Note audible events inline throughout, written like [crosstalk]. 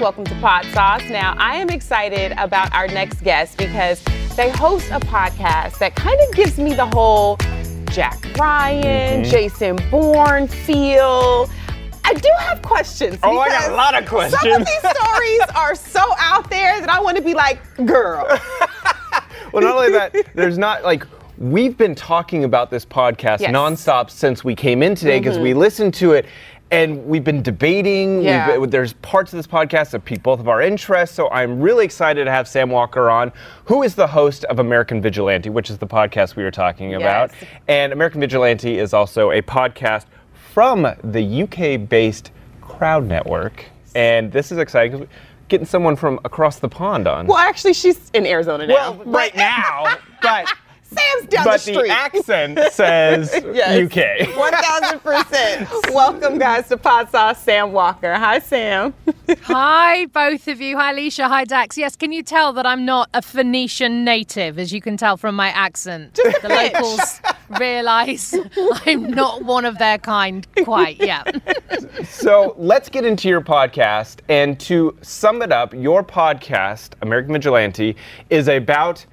Welcome to Pod Sauce. Now, I am excited about our next guest because they host a podcast that kind of gives me the whole Jack Ryan, Mm-hmm. Jason Bourne feel. I do have questions. Oh, I got a lot of questions. Some of these [laughs] stories are so out there that I want to be like, girl. [laughs] Well, not only that, there's not like we've been talking about this podcast Yes. nonstop since we came in today because we listened to it. And we've been debating. Yeah. We've, there's parts of this podcast that pique both of our interests. So I'm really excited to have Sam Walker on, who is the host of American Vigilante, which is the podcast we were talking about. Yes. And American Vigilante is also a podcast from the UK based Crowd Network. And this is exciting because getting someone from across the pond on. well, actually, she's in Arizona now. Well, right now, [laughs] but Sam's down but the the, street. accent says [laughs] Yes. UK. 1000%. [laughs] Welcome, guys, to Pod Sauce. Sam Walker. Hi, Sam. [laughs] Hi, both of you. Hi, Alicia. Hi, Dax. Yes, can you tell that I'm not a Phoenician native, as you can tell from my accent? the locals realise I'm not one of their kind quite yet. So let's get into your podcast. And to sum it up, your podcast, American Vigilante, is about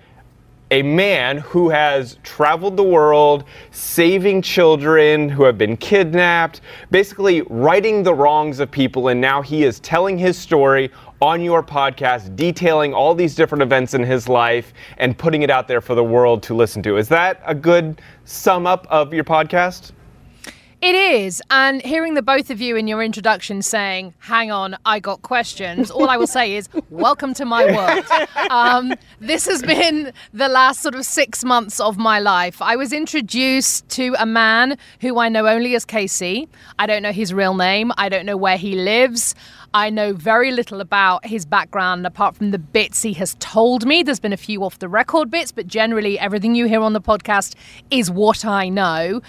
a man who has traveled the world, saving children who have been kidnapped, basically righting the wrongs of people. And now he is telling his story on your podcast, detailing all these different events in his life and putting it out there for the world to listen to. Is that a good sum up of your podcast? It is. And hearing the both of you in your introduction saying, hang on, I got questions, all I will say is, [laughs] welcome to my world. Um, this has been the last sort of six months of my life. I was introduced to a man who I know only as Casey. I don't know his real name, I don't know where he lives. I know very little about his background apart from the bits he has told me. There's been a few off the record bits, but generally, everything you hear on the podcast is what I know.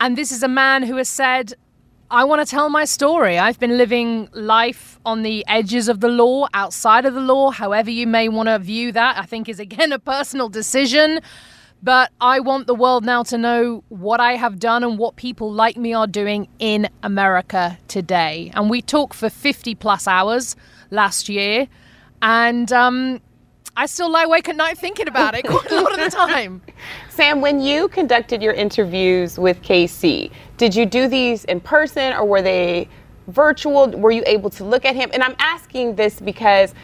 And this is a man who has said, I want to tell my story. I've been living life on the edges of the law, outside of the law, however you may want to view that. I think is again [laughs] a personal decision. But I want the world now to know what I have done and what people like me are doing in America today. And we talked for 50 plus hours last year. And um, I still lie awake at night thinking about it [laughs] quite a lot of the time. [laughs] Sam, when you conducted your interviews with Casey, did you do these in person or were they virtual? Were you able to look at him? And I'm asking this because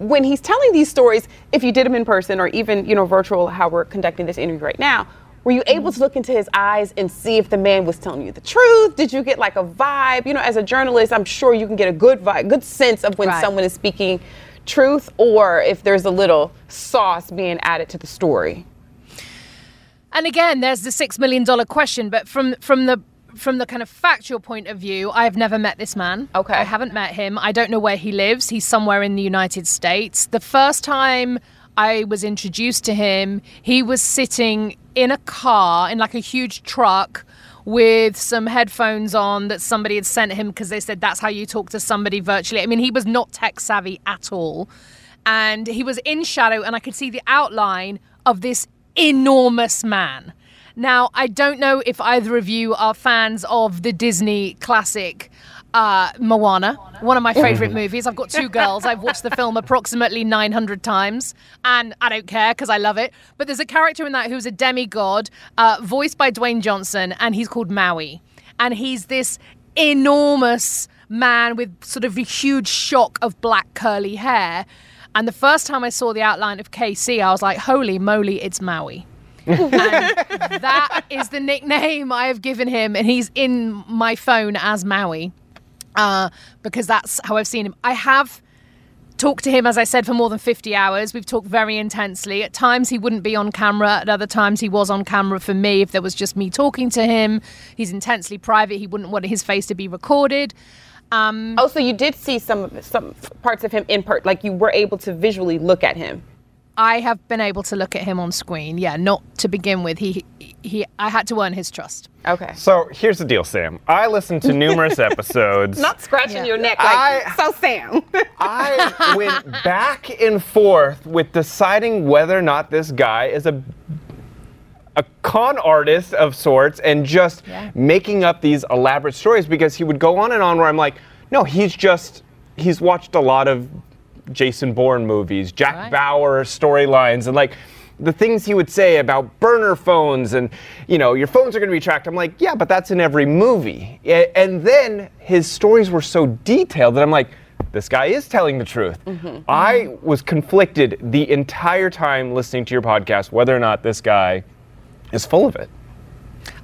when he's telling these stories, if you did them in person or even, you know, virtual, how we're conducting this interview right now, were you able to look into his eyes and see if the man was telling you the truth? Did you get like a vibe? You know, as a journalist, I'm sure you can get a good vibe, good sense of when Right. someone is speaking truth or if there's a little sauce being added to the story. And again, there's the six million dollar question, but from from the from the kind of factual point of view, I have never met this man. Okay. I haven't met him. I don't know where he lives. He's somewhere in the United States. The first time I was introduced to him, he was sitting in a car, in like a huge truck, with some headphones on that somebody had sent him because they said that's how you talk to somebody virtually. I mean, he was not tech savvy at all. And he was in shadow, and I could see the outline of this enormous man. Now, I don't know if either of you are fans of the Disney classic uh, Moana, one of my favorite [laughs] movies. I've got two girls. I've watched the film approximately 900 times, and I don't care because I love it. But there's a character in that who's a demigod, uh, voiced by Dwayne Johnson, and he's called Maui. And he's this enormous man with sort of a huge shock of black curly hair. And the first time I saw the outline of Casey, I was like, holy moly, it's Maui. [laughs] that is the nickname I have given him, and he's in my phone as Maui uh, because that's how I've seen him. I have talked to him, as I said, for more than 50 hours. We've talked very intensely. At times, he wouldn't be on camera. At other times, he was on camera for me if there was just me talking to him. He's intensely private. He wouldn't want his face to be recorded. Um, Oh, so you did see some some parts of him in part, like you were able to visually look at him. I have been able to look at him on screen. Yeah, not to begin with. He, he, I had to earn his trust. Okay. So here's the deal, Sam. I listened to numerous [laughs] episodes. Not scratching Yeah. your neck like I- so, Sam. [laughs] I went back and forth with deciding whether or not this guy is a a con artist of sorts and just making up these elaborate stories because he would go on and on where I'm like, no, he's just he's watched a lot of Jason Bourne movies, Jack Right. Bauer storylines and like the things he would say about burner phones and you know your phones are going to be tracked. I'm like yeah but that's in every movie. And then his stories were so detailed that i'm like this guy is telling the truth. Mm-hmm. I was conflicted the entire time listening to your podcast whether or not this guy is full of it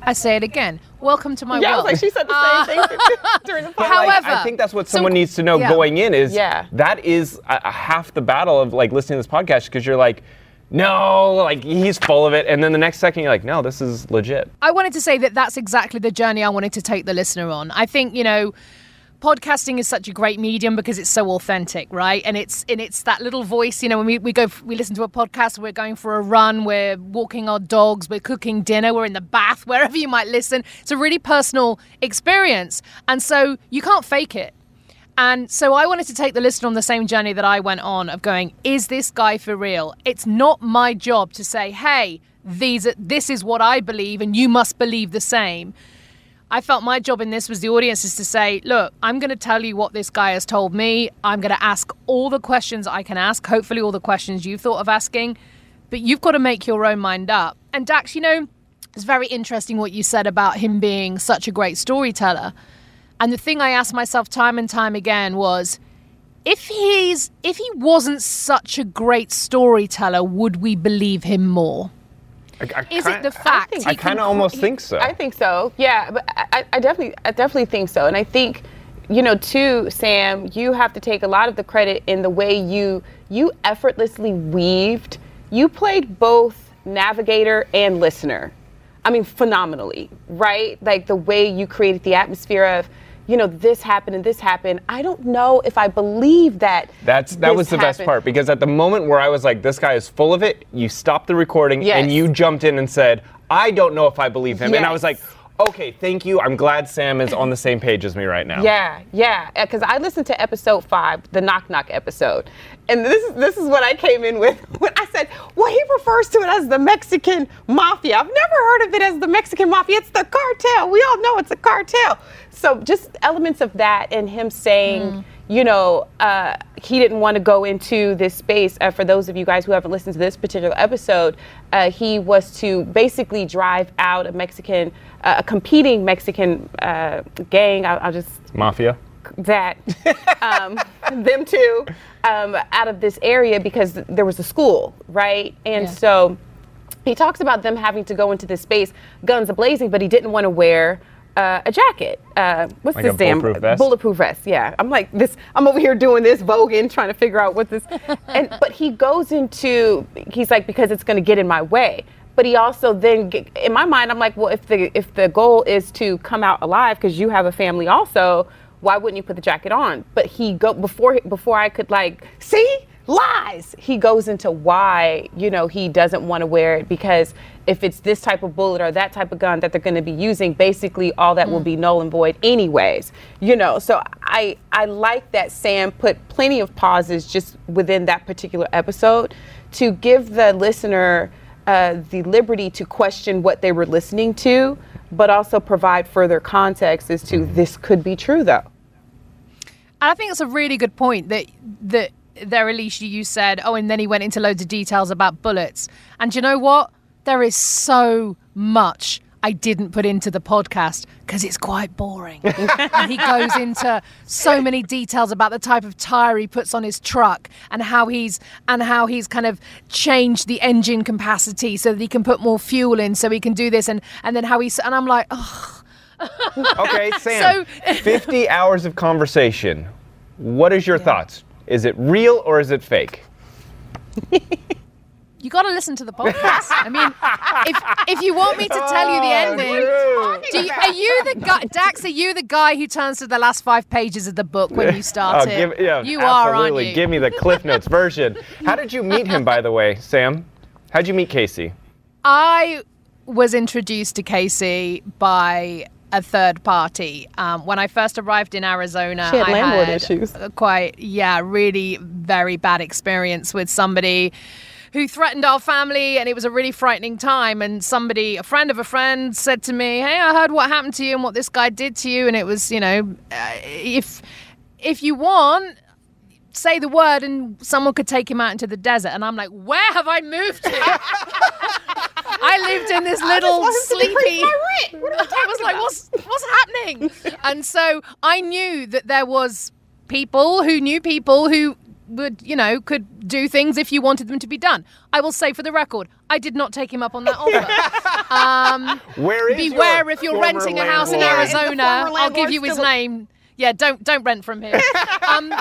I say it again. Welcome to my yeah, world. was like, she said the same uh, thing [laughs] during the But, podcast. like, However- I think that's what so- someone needs to know yeah. going in is Yeah. that is a, a half the battle of like listening to this podcast because you're like, no, like he's full of it, and then the next second you're like, no, this is legit. I wanted to say that that's exactly the journey I wanted to take the listener on. I think, you know, podcasting is such a great medium because it's so authentic, right? And it's and it's that little voice, you know, when we, we go we listen to a podcast, we're going for a run, we're walking our dogs, we're cooking dinner, we're in the bath, [laughs] wherever you might listen. It's a really personal experience. And so you can't fake it. And so I wanted to take the listener on the same journey that I went on of going, is this guy for real? It's not my job to say, hey, these are, this is what I believe and you must believe the same. I felt my job in this was the audience is to say, look, I'm going to tell you what this guy has told me. I'm going to ask all the questions I can ask, hopefully all the questions you've thought of asking, but you've got to make your own mind up. And Dax, you know, it's very interesting what you said about him being such a great storyteller. And the thing I asked myself time and time again was if he's if he wasn't such a great storyteller, would we believe him more? I, I Is ki- it the fact think- he I kind of almost he- think so. I think so. Yeah, but I, I definitely, I definitely think so. And I think, you know, too, Sam, you have to take a lot of the credit in the way you you effortlessly weaved. You played both navigator and listener. I mean, phenomenally, right? Like the way you created the atmosphere of, you know, this happened and this happened. I don't know if I believe that. That's that was the best part because at the moment where I was like, this guy is full of it, you stopped the recording Yes. and you jumped in and said, I don't know if I believe him. And I was like, Yes. Okay, thank you. I'm glad Sam is on the same page as me right now. Yeah, yeah. Because I listened to episode five, the knock knock episode, and this is this is what I came in with [laughs] when I said, "Well, he refers to it as the Mexican mafia." I've never heard of it as the Mexican mafia. It's the cartel. We all know it's a cartel. So just elements of that, and him saying. Mm. You know, uh, he didn't want to go into this space. Uh, for those of you guys who haven't listened to this particular episode, uh, he was to basically drive out a Mexican, uh, a competing Mexican uh, gang. I'll, I'll just Mafia. that um, [laughs] them two um, out of this area because there was a school, right? And Yeah. so he talks about them having to go into this space, guns ablazing, but he didn't want to wear uh, a jacket. Uh, what's Like this damn bulletproof vest? bulletproof vest? Yeah, I'm like this. I'm over here doing this voguing, trying to figure out what this. [laughs] And but he goes into. He's like because it's going to get in my way. But he also then, in my mind, I'm like, well, if the if the goal is to come out alive because you have a family also, why wouldn't you put the jacket on? But he go before before I could like see lies. He goes into why, you know, he doesn't want to wear it because if it's this type of bullet or that type of gun that they're going to be using, basically all that will be null and void anyways. You know, so I I like that Sam put plenty of pauses just within that particular episode to give the listener uh, the liberty to question what they were listening to, but also provide further context as to this could be true though. And I think it's a really good point that that there, Alicia, you said, oh, and then he went into loads of details about bullets. And you know what? There is so much I didn't put into the podcast because it's quite boring. [laughs] and he goes into so many details about the type of tire he puts on his truck and how he's and how he's kind of changed the engine capacity so that he can put more fuel in so he can do this and and then how he's and I'm like, oh, Okay, [laughs] Sam. 50 hours of conversation. What is your thoughts? Is it real or is it fake? [laughs] you got to listen to the podcast. I mean, if if you want me to tell you the oh, ending, do you, are you the guy, Dax? Are you the guy who turns to the last five pages of the book when you start Oh, give, yeah, you are, aren't absolutely. you? Give me the Cliff Notes [laughs] version. How did you meet him, by the way, Sam? How'd you meet Casey? I was introduced to Casey by a third party. Um, when I first arrived in Arizona, She had I landlord had issues. quite, yeah, really very bad experience with somebody who threatened our family and it was a really frightening time and somebody a friend of a friend said to me hey i heard what happened to you and what this guy did to you and it was you know uh, if if you want say the word and someone could take him out into the desert and i'm like where have i moved to [laughs] I lived in this [laughs] little want him to decrease sleepy. my rent. What [laughs] I was like, what's what's happening? and so I knew that there was people who knew people who would, you know, could do things if you wanted them to be done. I will say for the record, I did not take him up on that [laughs] offer. um, Where is beware your if you're former renting a house in landlord? Yeah, Arizona. former I'll give you his still- name. Yeah, don't don't rent from him. [laughs] Um,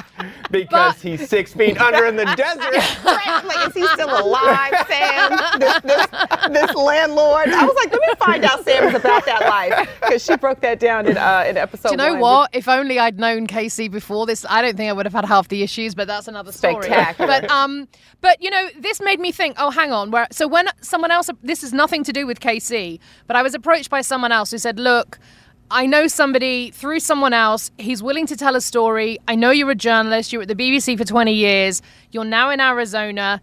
Because But- he's six feet under in the [laughs] desert. like, is he still alive, Sam? This, this, this landlord. I was like, let me find out Sam is about that life because she broke that down in uh, in episode. Do you know one. what? If only I'd known Casey before this, I don't think I would have had half the issues. But that's another story. Spectacular. But um, but you know, this made me think. Oh, hang on. Where so when someone else, this is nothing to do with Casey, but I was approached by someone else who said, "Look." I know somebody through someone else. He's willing to tell a story. I know you're a journalist. You're at the BBC for 20 years. You're now in Arizona.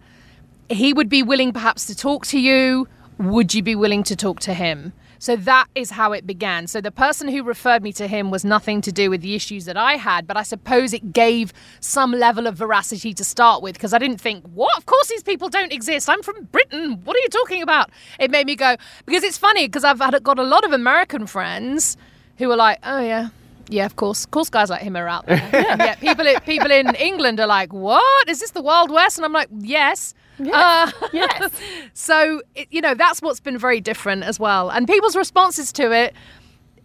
He would be willing perhaps to talk to you. Would you be willing to talk to him? So that is how it began. So the person who referred me to him was nothing to do with the issues that I had, but I suppose it gave some level of veracity to start with because I didn't think, what? Of course these people don't exist. I'm from Britain. What are you talking about? It made me go, because it's funny because I've had, got a lot of American friends who are like, oh yeah. Yeah, of course. Of course, guys like him are out there. [laughs] And yet people, people in England are like, "What is this? The Wild West?" And I'm like, "Yes, Uh, Yes. [laughs] so, it, you know, that's what's been very different as well. And people's responses to it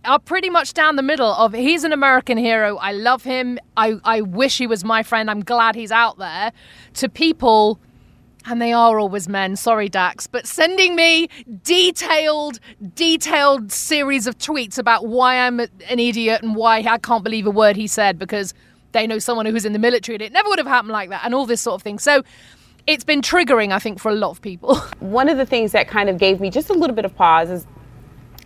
are pretty much down the middle of he's an American hero. I love him. I, I wish he was my friend. I'm glad he's out there. To people, and they are always men, sorry, Dax, but sending me detailed, detailed series of tweets about why I'm an idiot and why I can't believe a word he said because they know someone who's in the military and it never would have happened like that and all this sort of thing. So, it's been triggering, I think, for a lot of people. [laughs] one of the things that kind of gave me just a little bit of pause is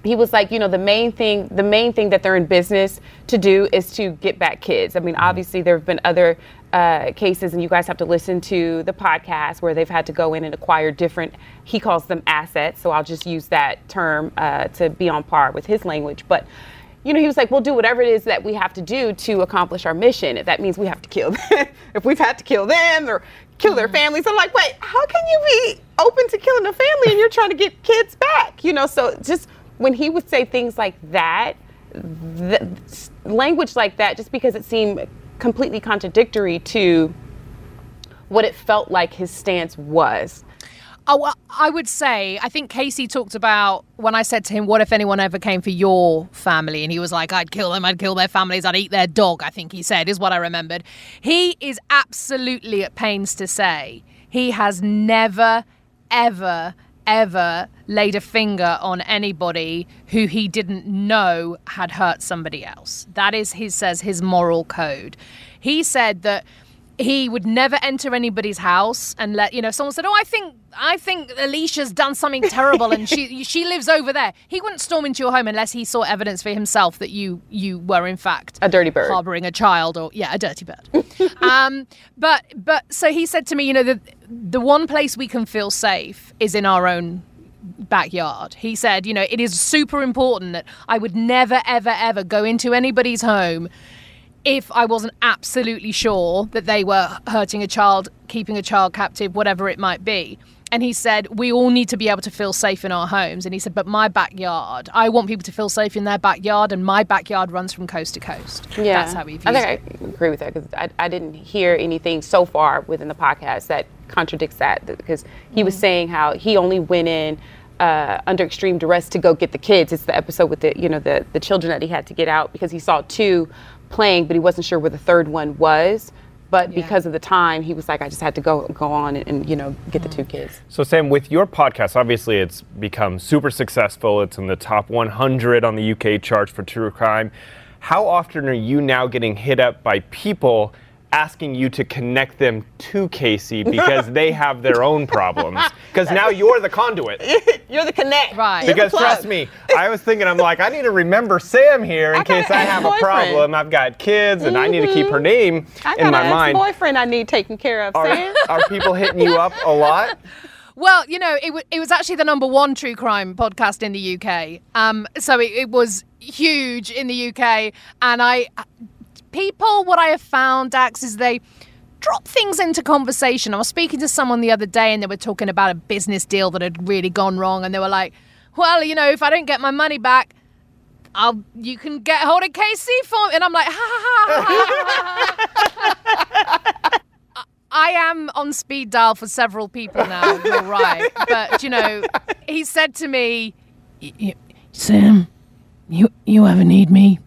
he was like, you know, the main thing, the main thing that they're in business to do is to get back kids. I mean, obviously there have been other uh, cases, and you guys have to listen to the podcast where they've had to go in and acquire different. He calls them assets, so I'll just use that term uh, to be on par with his language, but. You know, he was like, we'll do whatever it is that we have to do to accomplish our mission. If that means we have to kill them, [laughs] if we've had to kill them or kill their families. I'm like, wait, how can you be open to killing a family and you're trying to get kids back? You know, so just when he would say things like that, th- language like that, just because it seemed completely contradictory to what it felt like his stance was. Oh, I would say, I think Casey talked about when I said to him, What if anyone ever came for your family? And he was like, I'd kill them, I'd kill their families, I'd eat their dog, I think he said, is what I remembered. He is absolutely at pains to say he has never, ever, ever laid a finger on anybody who he didn't know had hurt somebody else. That is, he says, his moral code. He said that he would never enter anybody's house and let you know. Someone said, "Oh, I think I think Alicia's done something terrible and she [laughs] she lives over there." He wouldn't storm into your home unless he saw evidence for himself that you you were in fact A dirty bird. harboring a child or yeah, a dirty bird. [laughs] um, but but so he said to me, you know, the the one place we can feel safe is in our own backyard. He said, you know, it is super important that I would never, ever, ever go into anybody's home if I wasn't absolutely sure that they were hurting a child, keeping a child captive, whatever it might be. And he said, we all need to be able to feel safe in our homes. And he said, but my backyard, I want people to feel safe in their backyard, and my backyard runs from coast to coast. Yeah, That's how he views I think it. I agree with that because I, I didn't hear anything so far within the podcast that contradicts that because he Mm. was saying how he only went in uh, under extreme duress to go get the kids. It's the episode with the you know the the children that he had to get out because he saw two playing, but he wasn't sure where the third one was. But Yeah. because of the time, he was like, I just had to go go on and, and you know get the two mm-hmm. kids. So, Sam, with your podcast, obviously it's become super successful. It's in the top 100 on the UK charts for true crime. How often are you now getting hit up by people asking you to connect them to Casey [laughs] because they have their own problems? [laughs] Because now you're the conduit. [laughs] You're the connect, Right. Because trust me, I was thinking, I'm like, I need to remember Sam here in I case I have a problem. I've got kids and I need to keep her name I in got my an mind. boyfriend I need taken care of. Are, Sam. are people hitting you up a lot? Well, you know, it, w- it was actually the number one true crime podcast in the UK. Um, so it, it was huge in the UK. And I, people, what I have found, Dax, is they drop things into conversation. I was speaking to someone the other day and they were talking about a business deal that had really gone wrong. And they were like, well, you know, if I don't get my money back, I'll, you can get hold of Casey for me. And I'm like, ha ha ha ha. I am on speed dial for several people now. You're right, but you know, he said to me, "Y- y- "Sam, you you ever need me,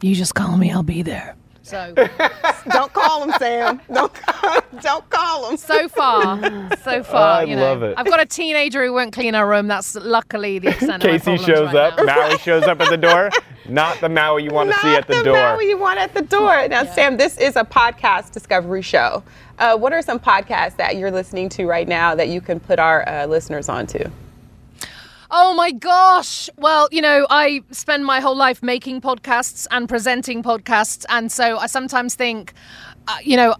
you just call me. I'll be there." So [laughs] don't call him, Sam. Don't don't call him. so far, so far, I you know, love it. I've got a teenager who won't clean our room. That's luckily the extent of my Casey shows right up, now. Maui [laughs] shows up at the door. Not the Maui you want to see at the, the door. Maui you want at the door. Now, Sam, this is a podcast discovery show. Uh, what are some podcasts that you're listening to right now that you can put our uh, listeners onto? Oh my gosh. Well, you know, I spend my whole life making podcasts and presenting podcasts. And so I sometimes think, uh, you know,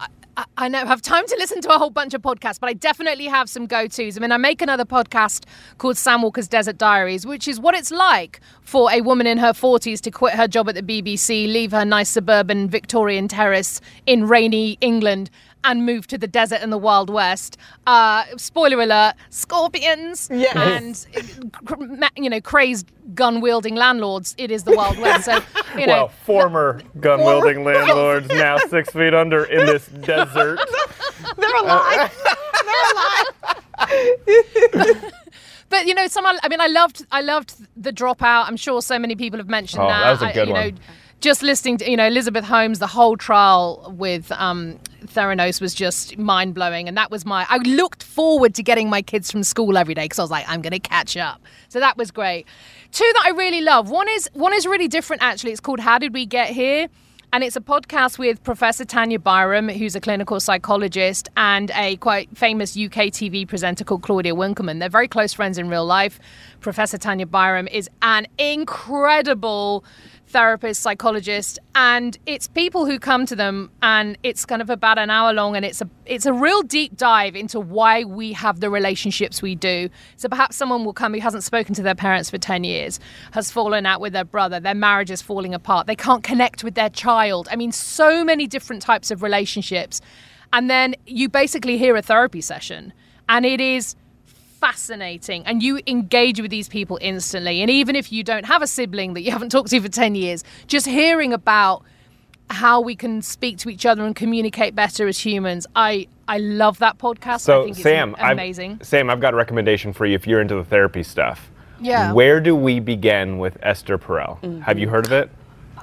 I, don't have time to listen to a whole bunch of podcasts, but I definitely have some go tos. I mean, I make another podcast called Sam Walker's Desert Diaries, which is what it's like for a woman in her 40s to quit her job at the BBC, leave her nice suburban Victorian terrace in rainy England, and move to the desert and the Wild West. Uh, spoiler alert: scorpions Yes. and you know crazed gun wielding landlords. It is the Wild West. So [laughs] you know. well, former gun wielding [laughs] landlords now six feet under in this [laughs] desert. They're alive. They're alive. But you know, some I mean, I loved, I loved the dropout. I'm sure so many people have mentioned Oh, that. that was a I- good you one. Know, just listening to you know Elizabeth Holmes, the whole trial with um, Theranos was just mind blowing, and that was my. I looked forward to getting my kids from school every day because I was like, I'm going to catch up. So that was great. Two that I really love. One is one is really different actually. It's called How Did We Get Here. And it's a podcast with Professor Tanya Byron, who's a clinical psychologist, and a quite famous UK TV presenter called Claudia Winkleman. They're very close friends in real life. Professor Tanya Byron is an incredible therapist, psychologist, and it's people who come to them, and it's kind of about an hour long, and it's a it's a real deep dive into why we have the relationships we do. So perhaps someone will come who hasn't spoken to their parents for ten years, has fallen out with their brother, their marriage is falling apart, they can't connect with their child. I mean, so many different types of relationships, and then you basically hear a therapy session, and it is fascinating and you engage with these people instantly and even if you don't have a sibling that you [laughs] haven't talked to for 10 years just hearing about how we can speak to each other and communicate better as humans i i love that podcast i So, think Sam, it's I've- amazing Sam, I've got a recommendation for you if you're into the therapy stuff. Yeah. Where do we begin with Esther Perel? Have you mm-hmm. heard of it?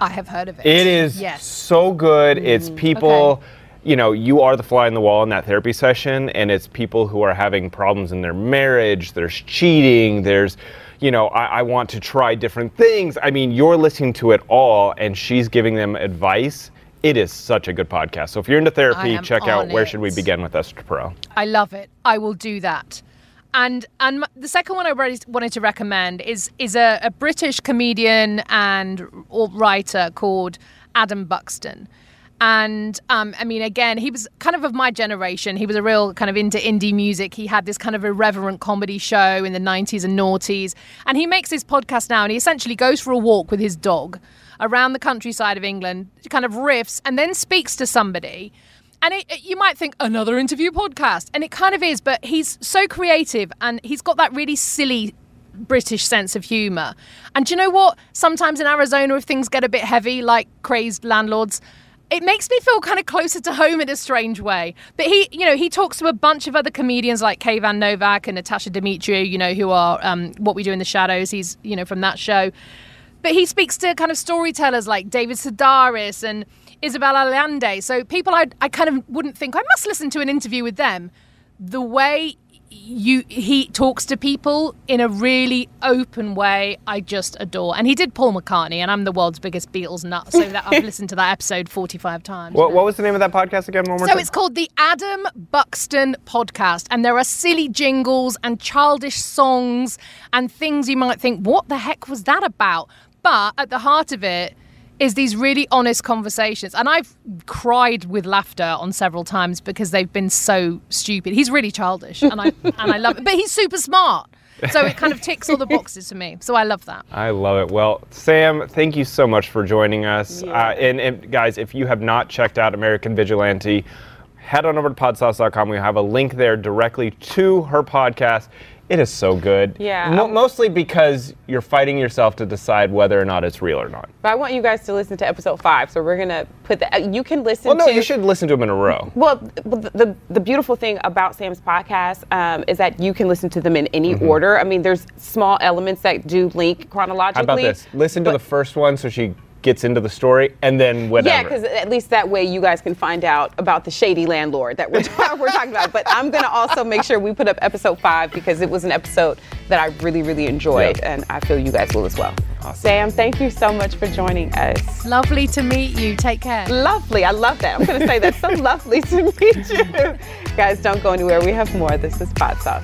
i have heard of it It is yes so good. It's mm. people, Okay. You know, you are the fly in the wall in that therapy session, and it's people who are having problems in their marriage. There's cheating. There's, you know, I, I want to try different things. I mean, you're listening to it all, and she's giving them advice It is such a good podcast. So if you're into therapy, check out on Where. Should We Begin with Esther Perel. I love it. I will do that. And and the second one I really wanted to recommend is is a, a British comedian and or writer called Adam Buxton. And um, I mean, again, he was kind of of my generation. He was a real kind of into indie music. He had this kind of irreverent comedy show in the 90s and noughties. And he makes his podcast now, and he essentially goes for a walk with his dog around the countryside of England, kind of riffs, and then speaks to somebody. And it, it- you might think another interview podcast, and it kind of is, but he's so creative and he's got that really silly British sense of humour. And do you know what? Sometimes in Arizona, if things get a bit heavy, like crazed landlords, it makes me feel kind of closer to home in a strange way. But he, you know, he talks to a bunch of other comedians like Kayvan Novak and Natasia Demetriou, you know, who are um, What We Do in the Shadows. He's, you know, from that show. But he speaks to kind of storytellers like David Sedaris and Isabel Allende. So people I, I kind of wouldn't think, I must listen to an interview with them. The way you he talks to people in a really open way, I just adore. And he did Paul McCartney, and I'm the world's biggest Beatles nut, so that I've [laughs] listened to that episode 45 times. What, what was the name of that podcast again? One more So time. it's called the Adam Buxton Podcast, and there are silly jingles and childish songs and things you might think, what the heck was that about? But at the heart of it is these really honest conversations. And I've cried with laughter on several times because they've been so stupid. He's really childish, and I [laughs] and I love it. But he's super smart. So it kind of ticks all the boxes for me. So I love that. I love it. Well, Sam, thank you so much for joining us. Uh, and, and guys, if you have not checked out American Vigilante, head on over to podsauce.com. We have a link there directly to her podcast. It is so good. Yeah. Mo- mostly because you're fighting yourself to decide whether or not it's real or not. But I want you guys to listen to episode five. So we're gonna put that. You can listen to Well, no, to. you should listen to them in a row. Well, the, the the beautiful thing about Sam's podcast um, is that you can listen to them in any order. I mean, there's small elements that do link chronologically. How about this? Listen to the first one so she gets into the story, and then whatever. Yeah, because at least that way you guys can find out about the shady landlord that we're, [laughs] we're talking about. But I'm going to also make sure we put up episode five because it was an episode that I really, really enjoyed, Yep. and I feel you guys will as well. Sam, thank you so much for joining us. Lovely to meet you. Take care. Lovely. I love that. I'm going to say that's so [laughs] lovely to meet you. Guys, don't go anywhere. We have more. This is Pod Sauce.